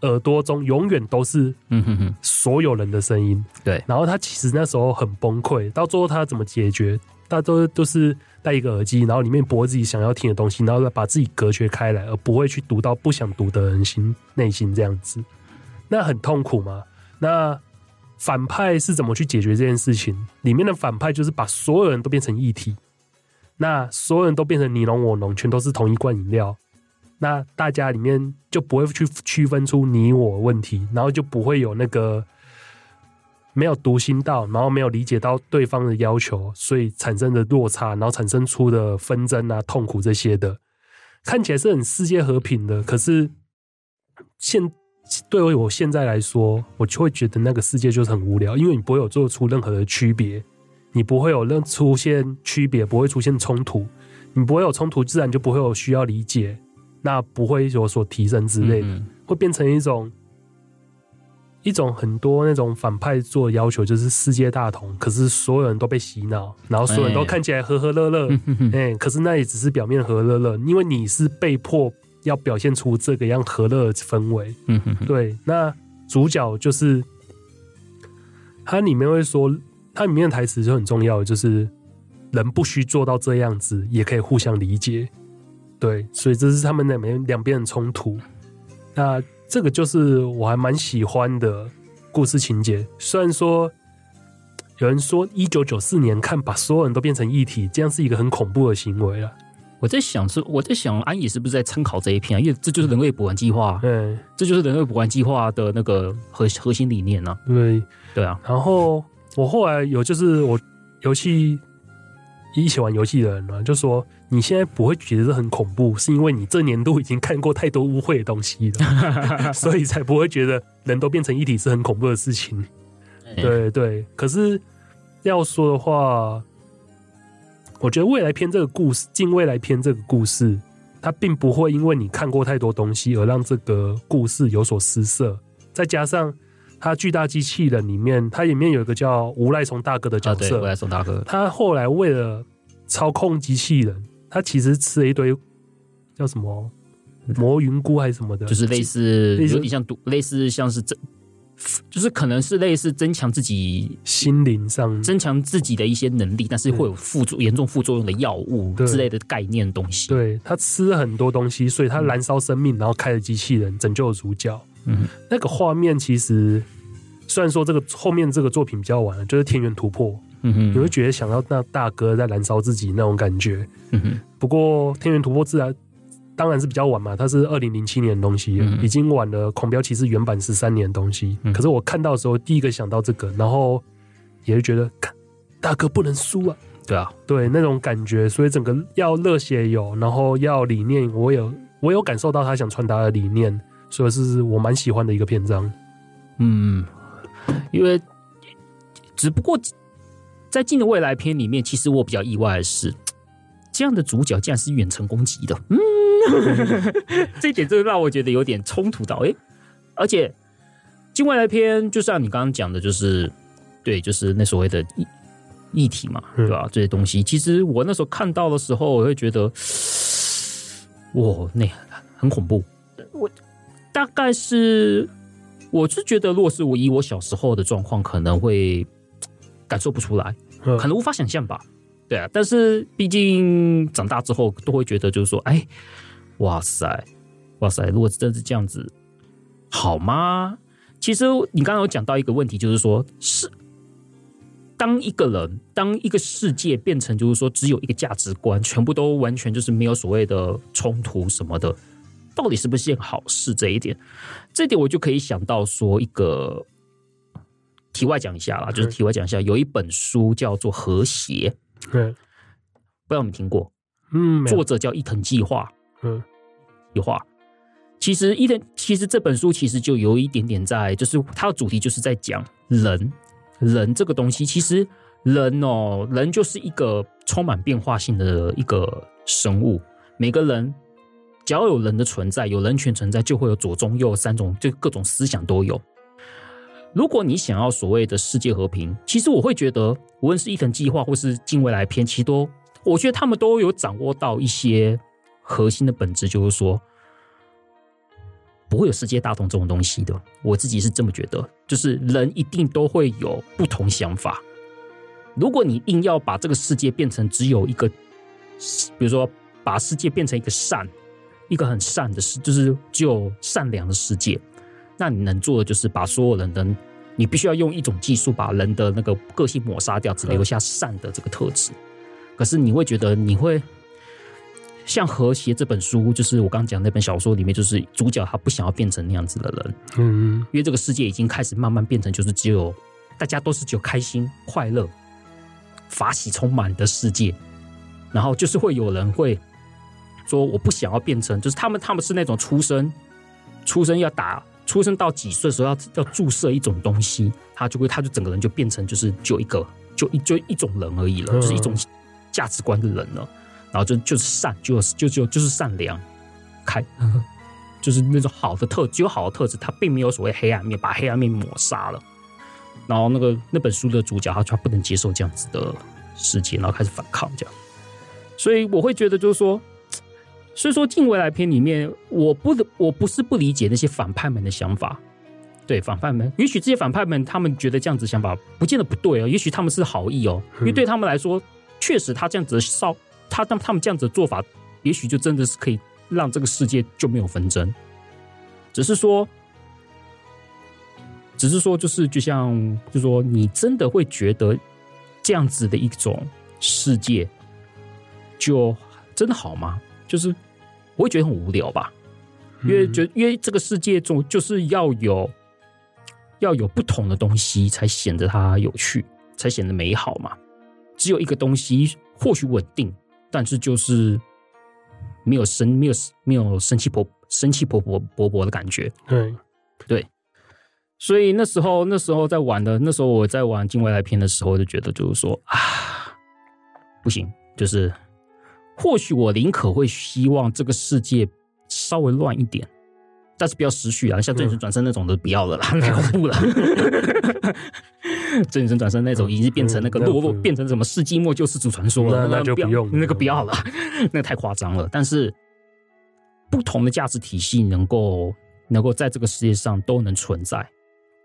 耳朵中永远都是嗯哼哼所有人的声音，对。然后他其实那时候很崩溃，到最后他怎么解决？大家都都是戴一个耳机，然后里面播自己想要听的东西，然后把自己隔绝开来，而不会去读到不想读的人心内心这样子，那很痛苦嘛。那反派是怎么去解决这件事情？里面的反派就是把所有人都变成一体，那所有人都变成你侬我侬，全都是同一罐饮料。那大家里面就不会去区分出你我问题，然后就不会有那个没有读心到，然后没有理解到对方的要求，所以产生的落差，然后产生出的纷争啊、痛苦这些的，看起来是很世界和平的。可是现对于我现在来说，我就会觉得那个世界就是很无聊，因为你不会有做出任何的区别，你不会有任出现区别，不会出现冲突，你不会有冲突，自然就不会有需要理解。那不会有所提升之类的，嗯嗯，会变成一种一种很多那种反派做的要求，就是世界大同，可是所有人都被洗脑，然后所有人都看起来和和乐乐，哎、欸，可是那也只是表面和乐乐，因为你是被迫要表现出这个样和乐的氛围。嗯哼哼，对，那主角就是他里面会说，他里面的台词就很重要，就是人不需做到这样子，也可以互相理解。对，所以这是他们两边两边的冲突。那这个就是我还蛮喜欢的故事情节。虽然说有人说一九九四年看把所有人都变成一体，这样是一个很恐怖的行为啊。我在想是我在想安野是不是在参考这一篇啊？因为这就是人类补完计划，对，这就是人类补完计划的那个核核心理念啊。对，对啊。然后我后来有就是我游戏。一起玩游戏的人呢，就说你现在不会觉得这很恐怖，是因为你这年度已经看过太多污秽的东西了，[LAUGHS] 所以才不会觉得人都变成一体是很恐怖的事情。对对，可是要说的话，我觉得未来篇这个故事，近未来篇这个故事，它并不会因为你看过太多东西而让这个故事有所失色，再加上。它巨大机器人里面，它里面有一个叫无赖松大哥的角色。啊、无赖松大哥，他后来为了操控机器人，他其实吃了一堆叫什么魔云菇还是什么的，就是类似有点像毒，类似像是增，就是可能是类似增强自己心灵上、增强自己的一些能力，但是会有副作严重副作用的药物之类的概念东西。对，他吃了很多东西，所以他燃烧生命，然后开了机器人拯救了主角。嗯，那个画面其实虽然说这个后面这个作品比较晚了，就是《天元突破》，嗯哼，你会觉得想要那大哥在燃烧自己那种感觉，嗯哼。不过《天元突破》自然当然是比较晚嘛，它是二零零七年的东西，嗯，已经晚了《孔标其实》原版十三年的东西。嗯。可是我看到的时候，第一个想到这个，然后也是觉得，大哥不能输啊！对啊，对那种感觉，所以整个要热血有，然后要理念，我有我有感受到他想传达的理念。所以是我蛮喜欢的一个篇章，嗯，因为只不过在近的未来篇里面，其实我比较意外的是，这样的主角竟然是远程攻击的，嗯，[LAUGHS] 这一点就让我觉得有点冲突到，哎，而且境外来篇就像你刚刚讲的，就是对，就是那所谓的议议题嘛，对吧？这些东西，其实我那时候看到的时候，我会觉得，哇，那很恐怖，我。大概是，我是觉得，如果是我以我小时候的状况，可能会感受不出来，可能无法想象吧。对啊，但是毕竟长大之后，都会觉得就是说，哎，哇塞，哇塞，如果真是这样子，好吗？其实你刚刚有讲到一个问题，就是说，是当一个人，当一个世界变成就是说，只有一个价值观，全部都完全就是没有所谓的冲突什么的。到底是不是件好事？这一点，这点我就可以想到说一个题外讲一下啦，就是题外讲一下，有一本书叫做《和谐》，嗯，不知道你听过？嗯，作者叫伊藤计划，嗯，计划。其实伊藤，其实这本书其实就有一点点在，就是它的主题就是在讲人，人这个东西，其实人哦，人就是一个充满变化性的一个生物，每个人。只要有人的存在，有人权存在，就会有左中右三种，就各种思想都有。如果你想要所谓的世界和平，其实我会觉得，无论是伊藤计划或是近未来篇，其实都，我觉得他们都有掌握到一些核心的本质，就是说，不会有世界大同这种东西的。我自己是这么觉得，就是人一定都会有不同想法。如果你硬要把这个世界变成只有一个，比如说把世界变成一个善，一个很善的世，就是只有善良的世界，那你能做的就是把所有人的，你必须要用一种技术把人的那个个性抹杀掉，只留下善的这个特质。可是你会觉得你会像《和谐》这本书，就是我刚刚讲那本小说里面，就是主角他不想要变成那样子的人，嗯，因为这个世界已经开始慢慢变成就是只有大家都是只有开心快乐。法喜充满的世界，然后就是会有人会说：“我不想要变成，就是他们他们是那种出生出生要打出生到几岁的时候要要注射一种东西，他就会他就整个人就变成就是就一个就一就一种人而已了，就是一种价值观的人了，然后就就是善，就就就就是善良，开 [LAUGHS] 就是那种好的特只有好的特质，他并没有所谓黑暗面，把黑暗面抹杀了。”然后那个那本书的主角他他不能接受这样子的世界，然后开始反抗这样，所以我会觉得就是说，所以说《近未来篇》里面，我不我不是不理解那些反派们的想法，对反派们，也许这些反派们他们觉得这样子想法不见得不对哦，也许他们是好意哦，因为对他们来说，确实他这样子烧他他他们这样子的做法，也许就真的是可以让这个世界就没有纷争，只是说。只是说，就是就像，就是说，你真的会觉得这样子的一种世界，就真的好吗？就是我会觉得很无聊吧，因为觉因为这个世界中就是要有要有不同的东西，才显得它有趣，才显得美好嘛。只有一个东西或许稳定，但是就是没有生没有没有生气勃生气勃勃勃勃的感觉。对对。所以那时候，那时候在玩的，那时候我在玩《境外来片》的时候，就觉得就是说啊，不行，就是或许我宁可会希望这个世界稍微乱一点，但是不要失序啊，像真人转身那种的不要了啦，太恐怖了。真人转身那种已经变成那个落落，变成什么世纪末救世主传说了，那就不用那个不要了，[LAUGHS] 那个太夸张了。但是不同的价值体系能够能够在这个世界上都能存在。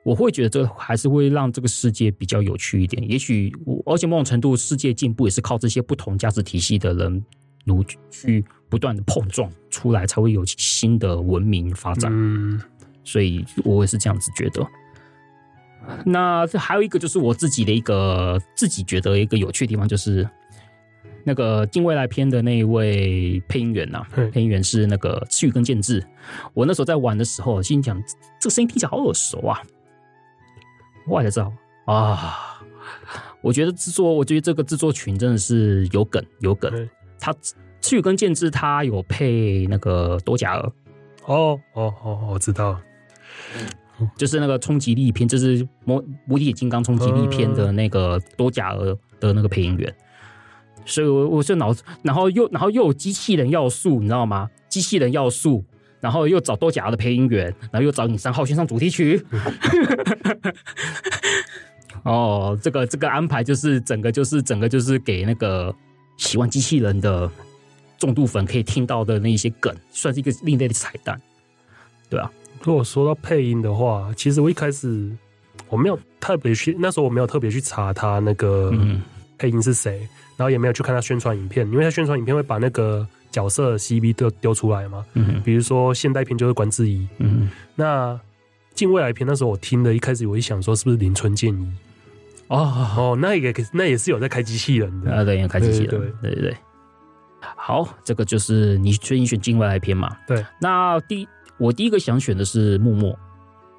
我会觉得这还是会让这个世界比较有趣一点。也许，而且某种程度，世界进步也是靠这些不同价值体系的人努去不断的碰撞出来，才会有新的文明发展。嗯，所以我也是这样子觉得。那这还有一个就是我自己的一个自己觉得一个有趣的地方，就是那个《近未来篇》的那一位配音员呐、啊，配音员是那个赤羽根健治。我那时候在玩的时候，心想这个声音听起来好耳熟啊。我才知道啊！我觉得制作，我觉得这个制作群真的是有梗有梗。他赤羽跟健之，他有配那个多甲儿。哦哦哦，我知道，就是那个冲击力片，就是魔无敌铁金刚冲击力片的那个多甲儿的那个配音员。所以我我就脑，然后又然后又有机器人要素，你知道吗？机器人要素。然后又找多甲的配音员，然后又找你三号先上主题曲。[LAUGHS] 哦，这个这个安排就是整个就是整个就是给那个喜欢机器人的重度粉可以听到的那一些梗，算是一个另类的彩蛋，对啊。如果说到配音的话，其实我一开始我没有特别去，那时候我没有特别去查他那个配音是谁，然后也没有去看他宣传影片，因为他宣传影片会把那个。角色 CV 都丢出来嘛？嗯，比如说现代片就是关智一，嗯，那近未来片那时候我听的，一开始我一想说是不是林村健一？哦哦，那也那也是有在开机器人的啊，对，有开机器人，对对对，对。好，这个就是你最近选境外来篇嘛？对。那第我第一个想选的是幕末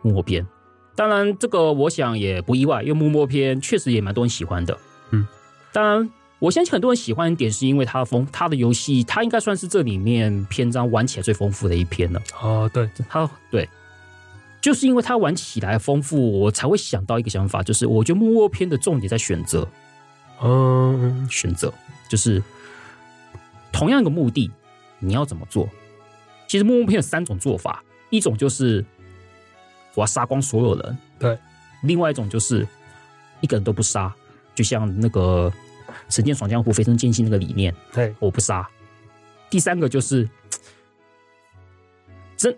幕末篇，当然这个我想也不意外，因为幕末篇确实也蛮多人喜欢的。嗯，当然。我相信很多人喜欢一点是因为它的丰，它的游戏，它应该算是这里面篇章玩起来最丰富的一篇了。哦，对，它对，就是因为它玩起来丰富，我才会想到一个想法，就是我觉得幕末篇的重点在选择，嗯，选择就是同样一个目的，你要怎么做？其实幕末篇有三种做法，一种就是我要杀光所有人，对；另外一种就是一个人都不杀，就像那个。神剑闯江湖，飞升剑心那个理念，对，我不杀。第三个就是真，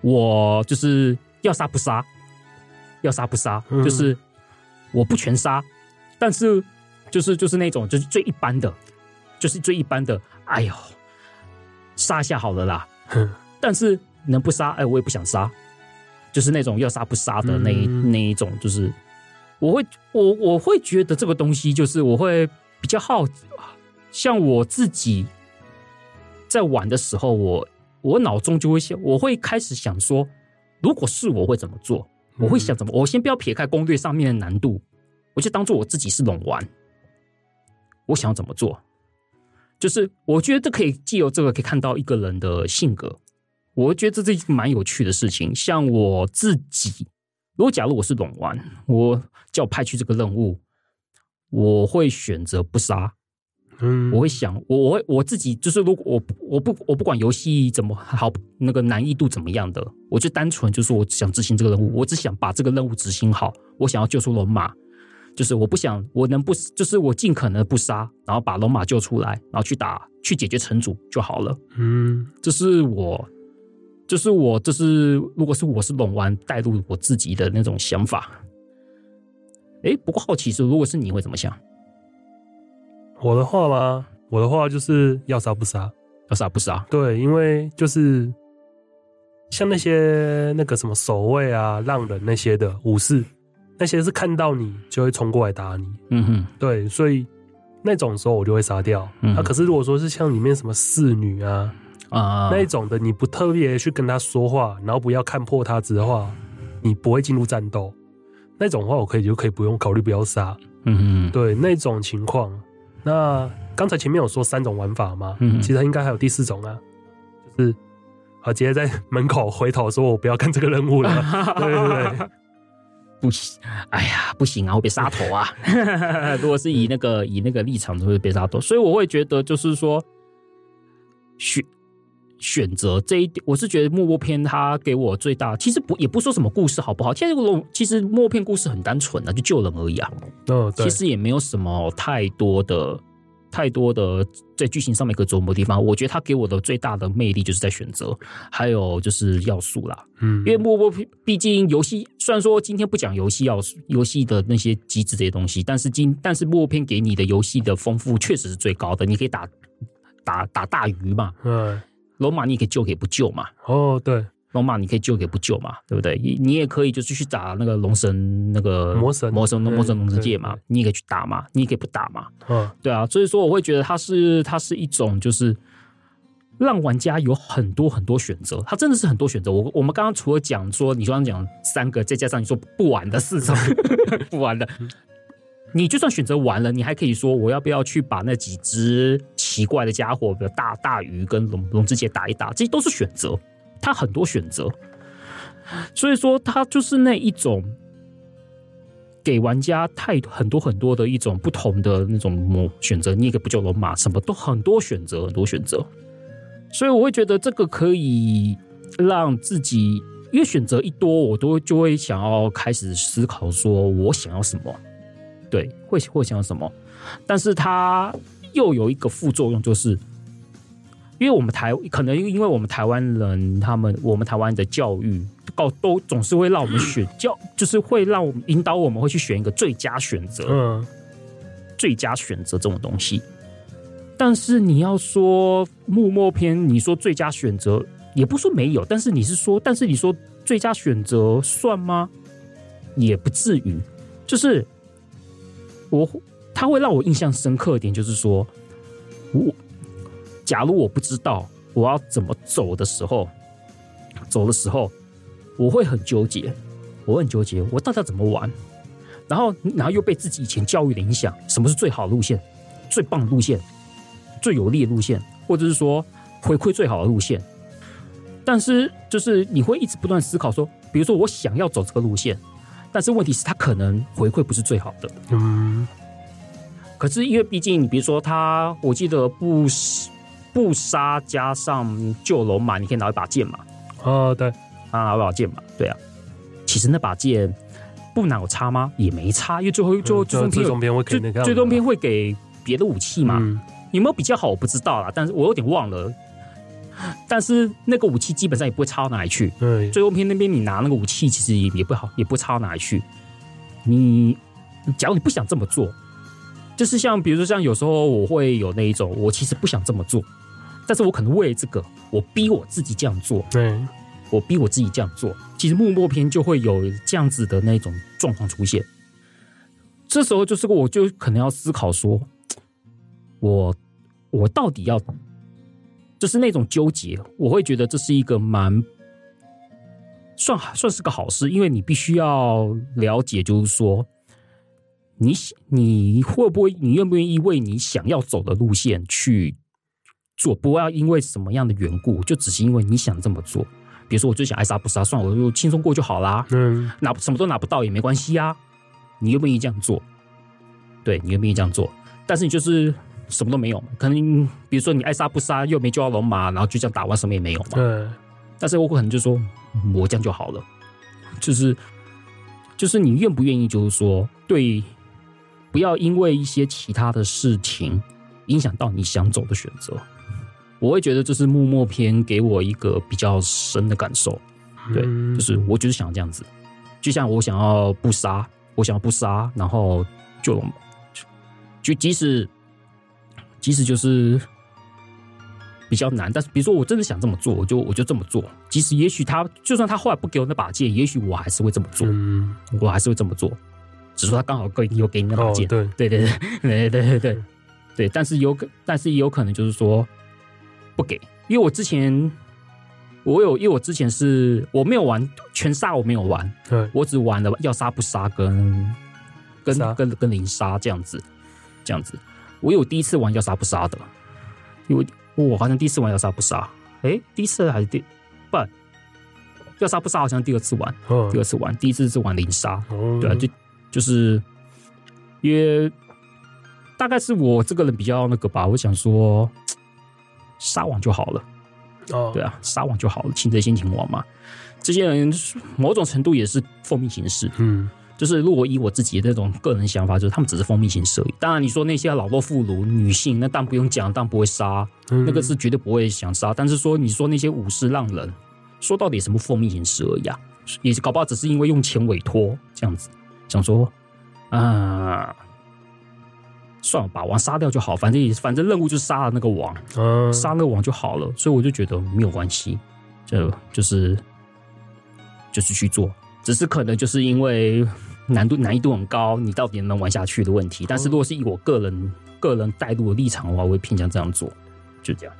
我就是要杀不杀，要杀不杀，就是我不全杀，但是就是就是那种就是最一般的，就是最一般的。哎呦，杀一下好了啦。哼。但是能不杀，哎，我也不想杀，就是那种要杀不杀的那一、嗯。那一种，就是。我会我我会觉得这个东西就是我会比较好，像我自己在玩的时候，我我脑中就会想，我会开始想说，如果是我会怎么做？我会想怎么？我先不要撇开攻略上面的难度，我就当做我自己是龙丸，我想要怎么做？就是我觉得这可以借由这个可以看到一个人的性格，我觉得这是一个蛮有趣的事情。像我自己，如果假如我是龙丸，我叫我派去这个任务，我会选择不杀。嗯，我会想，我我会我自己就是，如果我我不我不管游戏怎么好，那个难易度怎么样的，我就单纯就是我想执行这个任务，我只想把这个任务执行好，我想要救出龙马。就是我不想，我能不，就是我尽可能不杀，然后把龙马救出来，然后去打，去解决城主就好了。嗯，这是我，就是我，这是如果是我是龙丸带入我自己的那种想法。哎，不过好奇是，如果是你会怎么想？我的话嘛，我的话就是要杀不杀，要杀不杀？对，因为就是像那些那个什么守卫啊、浪人那些的武士，那些是看到你就会冲过来打你，嗯哼，对，所以那种时候我就会杀掉。嗯啊，可是如果说是像里面什么侍女啊啊，那一种的，你不特别去跟他说话，然后不要看破他子的话，你不会进入战斗。那种话我可以就可以不用考虑不要杀。嗯哼，对，那种情况。那刚才前面有说三种玩法嘛，嗯其实应该还有第四种啊，就是啊直接在门口回头说我不要干这个任务了。[LAUGHS] 对对对，不行，哎呀，不行啊，会被杀头啊！[LAUGHS] 如果是以那个以那个立场，就会被杀头。所以我会觉得，就是说选选择这一点，我是觉得默默篇它给我最大，其实不也不说什么故事好不好，其实我其实默片故事很单纯的，就救人而已啊。嗯，对其实也没有什么太多的、太多的在剧情上面可琢磨的地方。我觉得它给我的最大的魅力就是在选择，还有就是要素啦。嗯，因为默片毕竟游戏，虽然说今天不讲游戏要素、游戏的那些机制这些东西，但是今但是幕末篇给你的游戏的丰富确实是最高的。你可以打打打大鱼嘛，嗯，龙马你可以救可以不救嘛，哦对，罗马你可以救可以不救嘛，对不对？你你也可以就是去打那个龙神那个魔神魔神魔神龙之界嘛你也可以去打嘛，你也可以不打嘛。嗯对啊，所以说我会觉得它是它是一种就是让玩家有很多很多选择，它真的是很多选择。我我们刚刚除了讲说你刚刚讲三个，再加上你说不玩的四种 [LAUGHS] 不玩的，你就算选择完了，你还可以说我要不要去把那几只奇怪的家伙，比如大大鱼跟龙龙之介打一打，这些都是选择，它很多选择。所以说，它就是那一种。给玩家太很多很多的一种不同的那种模选择，你也可以不救龙马，什么都很多选择，很多选择。所以我会觉得这个可以让自己，因为选择一多，我都就会想要开始思考，说我想要什么，对，会会想要什么。但是它又有一个副作用，就是因为我们台可能因为我们台湾人，他们我们台湾的教育。告都总是会让我们选教，就是会让我们引导我们会去选一个最佳选择，嗯，最佳选择这种东西。但是你要说幕末篇，你说最佳选择也不说没有，但是你是说，但是你说最佳选择算吗？也不至于。就是我，他会让我印象深刻一点，就是说我假如我不知道我要怎么走的时候，走的时候。我会很纠结，我很纠结，我到底要怎么玩？然后，然后又被自己以前教育的影响，什么是最好的路线、最棒的路线、最有利的路线，或者是说回馈最好的路线？但是，就是你会一直不断思考说，比如说我想要走这个路线，但是问题是他可能回馈不是最好的。嗯，可是因为毕竟你比如说他，我记得不不杀加上旧龙马，你可以拿一把剑嘛？哦对。啊，拿把剑嘛，对啊，其实那把剑不难有差吗？也没差，因为最后最后最终篇最终篇会给最终篇会给别的武器嘛？嗯、有没有比较好？我不知道啦，但是我有点忘了。但是那个武器基本上也不会差到哪里去。对，最后篇那边你拿那个武器，其实也也不好，也不会差到哪里去。你假如你不想这么做，就是像比如说像有时候我会有那一种，我其实不想这么做，但是我可能为了这个，我逼我自己这样做。对，我逼我自己这样做，其实幕末篇就会有这样子的那种状况出现。这时候就是我就可能要思考说，我我到底要，就是那种纠结，我会觉得这是一个蛮算算是个好事，因为你必须要了解，就是说。你你会不会？你愿不愿意为你想要走的路线去做？不要因为什么样的缘故，就只是因为你想这么做。比如说，我最想爱杀不杀，算了，我就轻松过就好啦。嗯，拿什么都拿不到也没关系啊。你愿不愿意这样做？对，你愿不愿意这样做？但是你就是什么都没有，可能比如说你爱杀不杀，又没救到龙马，然后就这样打完什么也没有嘛。对。但是我可能就说，我这样就好了。就是就是你愿不愿意？就是说对。不要因为一些其他的事情影响到你想走的选择，我会觉得这是幕末篇给我一个比较深的感受。对，就是我就是想要这样子，就像我想要不杀，我想要不杀，然后就就即使即使就是比较难，但是比如说我真的想这么做，我就我就这么做。即使也许他就算他后来不给我那把剑，也许我还是会这么做，我还是会这么做。只说他刚好给有给你那把剑，对。对对对对对对对对，但是有可，但是也有可能就是说不给，因为我之前我有，因为我之前是我没有玩全杀，我没有玩，对，我只玩了要杀不杀跟跟跟跟零杀这样子，这样子，我有第一次玩要杀不杀的，因为我好像第一次玩要杀不杀，哎，第一次还是第不要杀不杀好像第二次玩，第二次玩，第一次是玩零杀，对啊，就。就是因为大概是我这个人比较那个吧，我想说杀网就好了。哦，对啊，杀网就好了，擒贼先擒王嘛。这些人某种程度也是奉命行事。嗯，就是如果以我自己的那种个人想法，就是他们只是奉命行事而已。当然，你说那些老弱妇孺、女性，那当不用讲，当不会杀，那个是绝对不会想杀。但是说你说那些武士浪人，说到底什么奉命行事而已啊？也搞不好只是因为用钱委托这样子。想说，啊，算了，把王杀掉就好，反正也反正任务就是杀了那个王，嗯，杀那个王就好了，所以我就觉得没有关系，就就是就是去做，只是可能就是因为难度难易度很高，你到底能玩下去的问题。但是如果是以我个人个人带入的立场的话，我会偏向这样做，就这样。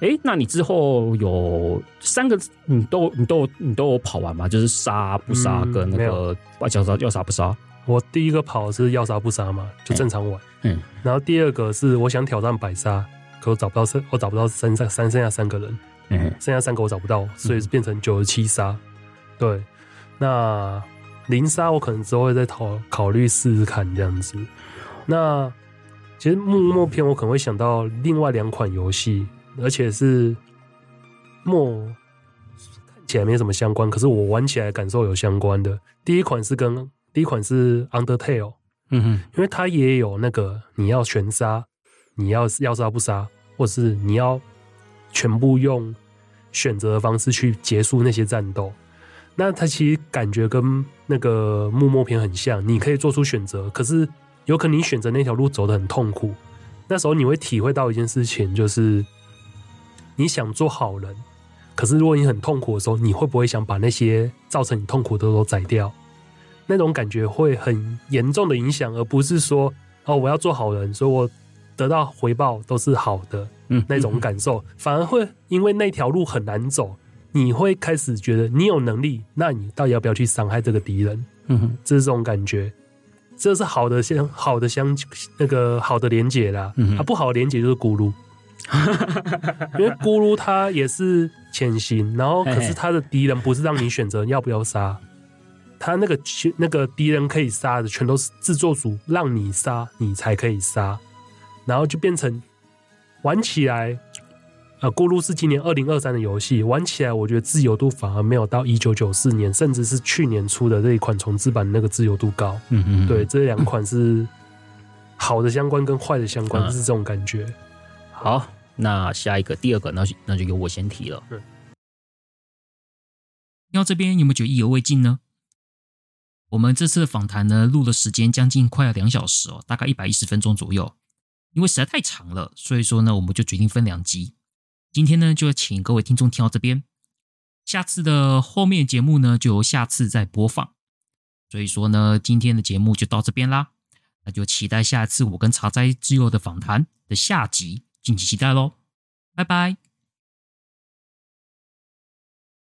哎、欸，那你之后有三个，你都你都你都有跑完吗？就是杀不杀跟那个要杀要杀不杀。我第一个跑是要杀不杀嘛，就正常玩。嗯。然后第二个是我想挑战百杀，可我找不到剩，我找不到剩下三剩下三个人。嗯。剩下三个我找不到，所以变成九十七杀。对。那零杀我可能之后会再考考虑试试看这样子。那其实幕末篇我可能会想到另外两款游戏。而且是末看起来没什么相关，可是我玩起来感受有相关的。第一款是跟第一款是 Undertale，嗯哼，因为它也有那个你要全杀，你要要杀不杀，或是你要全部用选择的方式去结束那些战斗。那它其实感觉跟那个幕末篇很像，你可以做出选择，可是有可能你选择那条路走得很痛苦。那时候你会体会到一件事情，就是。你想做好人，可是如果你很痛苦的时候，你会不会想把那些造成你痛苦的都宰掉？那种感觉会很严重的影响，而不是说哦，我要做好人，所以我得到回报都是好的。嗯，那种感受反而会因为那条路很难走，你会开始觉得你有能力，那你到底要不要去伤害这个敌人？嗯哼，这是这种感觉，这是好的相好的相那个好的连结啦。嗯，啊，不好的连结就是咕噜。[LAUGHS] 因为咕噜它也是潜行，然后可是他的敌人不是让你选择要不要杀，他那个那个敌人可以杀的全都是制作组让你杀你才可以杀，然后就变成玩起来，呃，咕噜是今年二零二三的游戏，玩起来我觉得自由度反而没有到一九九四年，甚至是去年出的这一款重置版那个自由度高。嗯嗯，对，这两款是好的相关跟坏的相关，就是这种感觉。好。那下一个第二个，那就那就由我先提了。听到这边有没有觉得意犹未尽呢？我们这次的访谈呢，录的时间将近快要两小时哦，大概一百一十分钟左右。因为实在太长了，所以说呢，我们就决定分两集。今天呢，就请各位听众听到这边，下次的后面节目呢，就下次再播放。所以说呢，今天的节目就到这边啦，那就期待下一次我跟茶斋之友的访谈的下集，敬请期待喽，拜拜。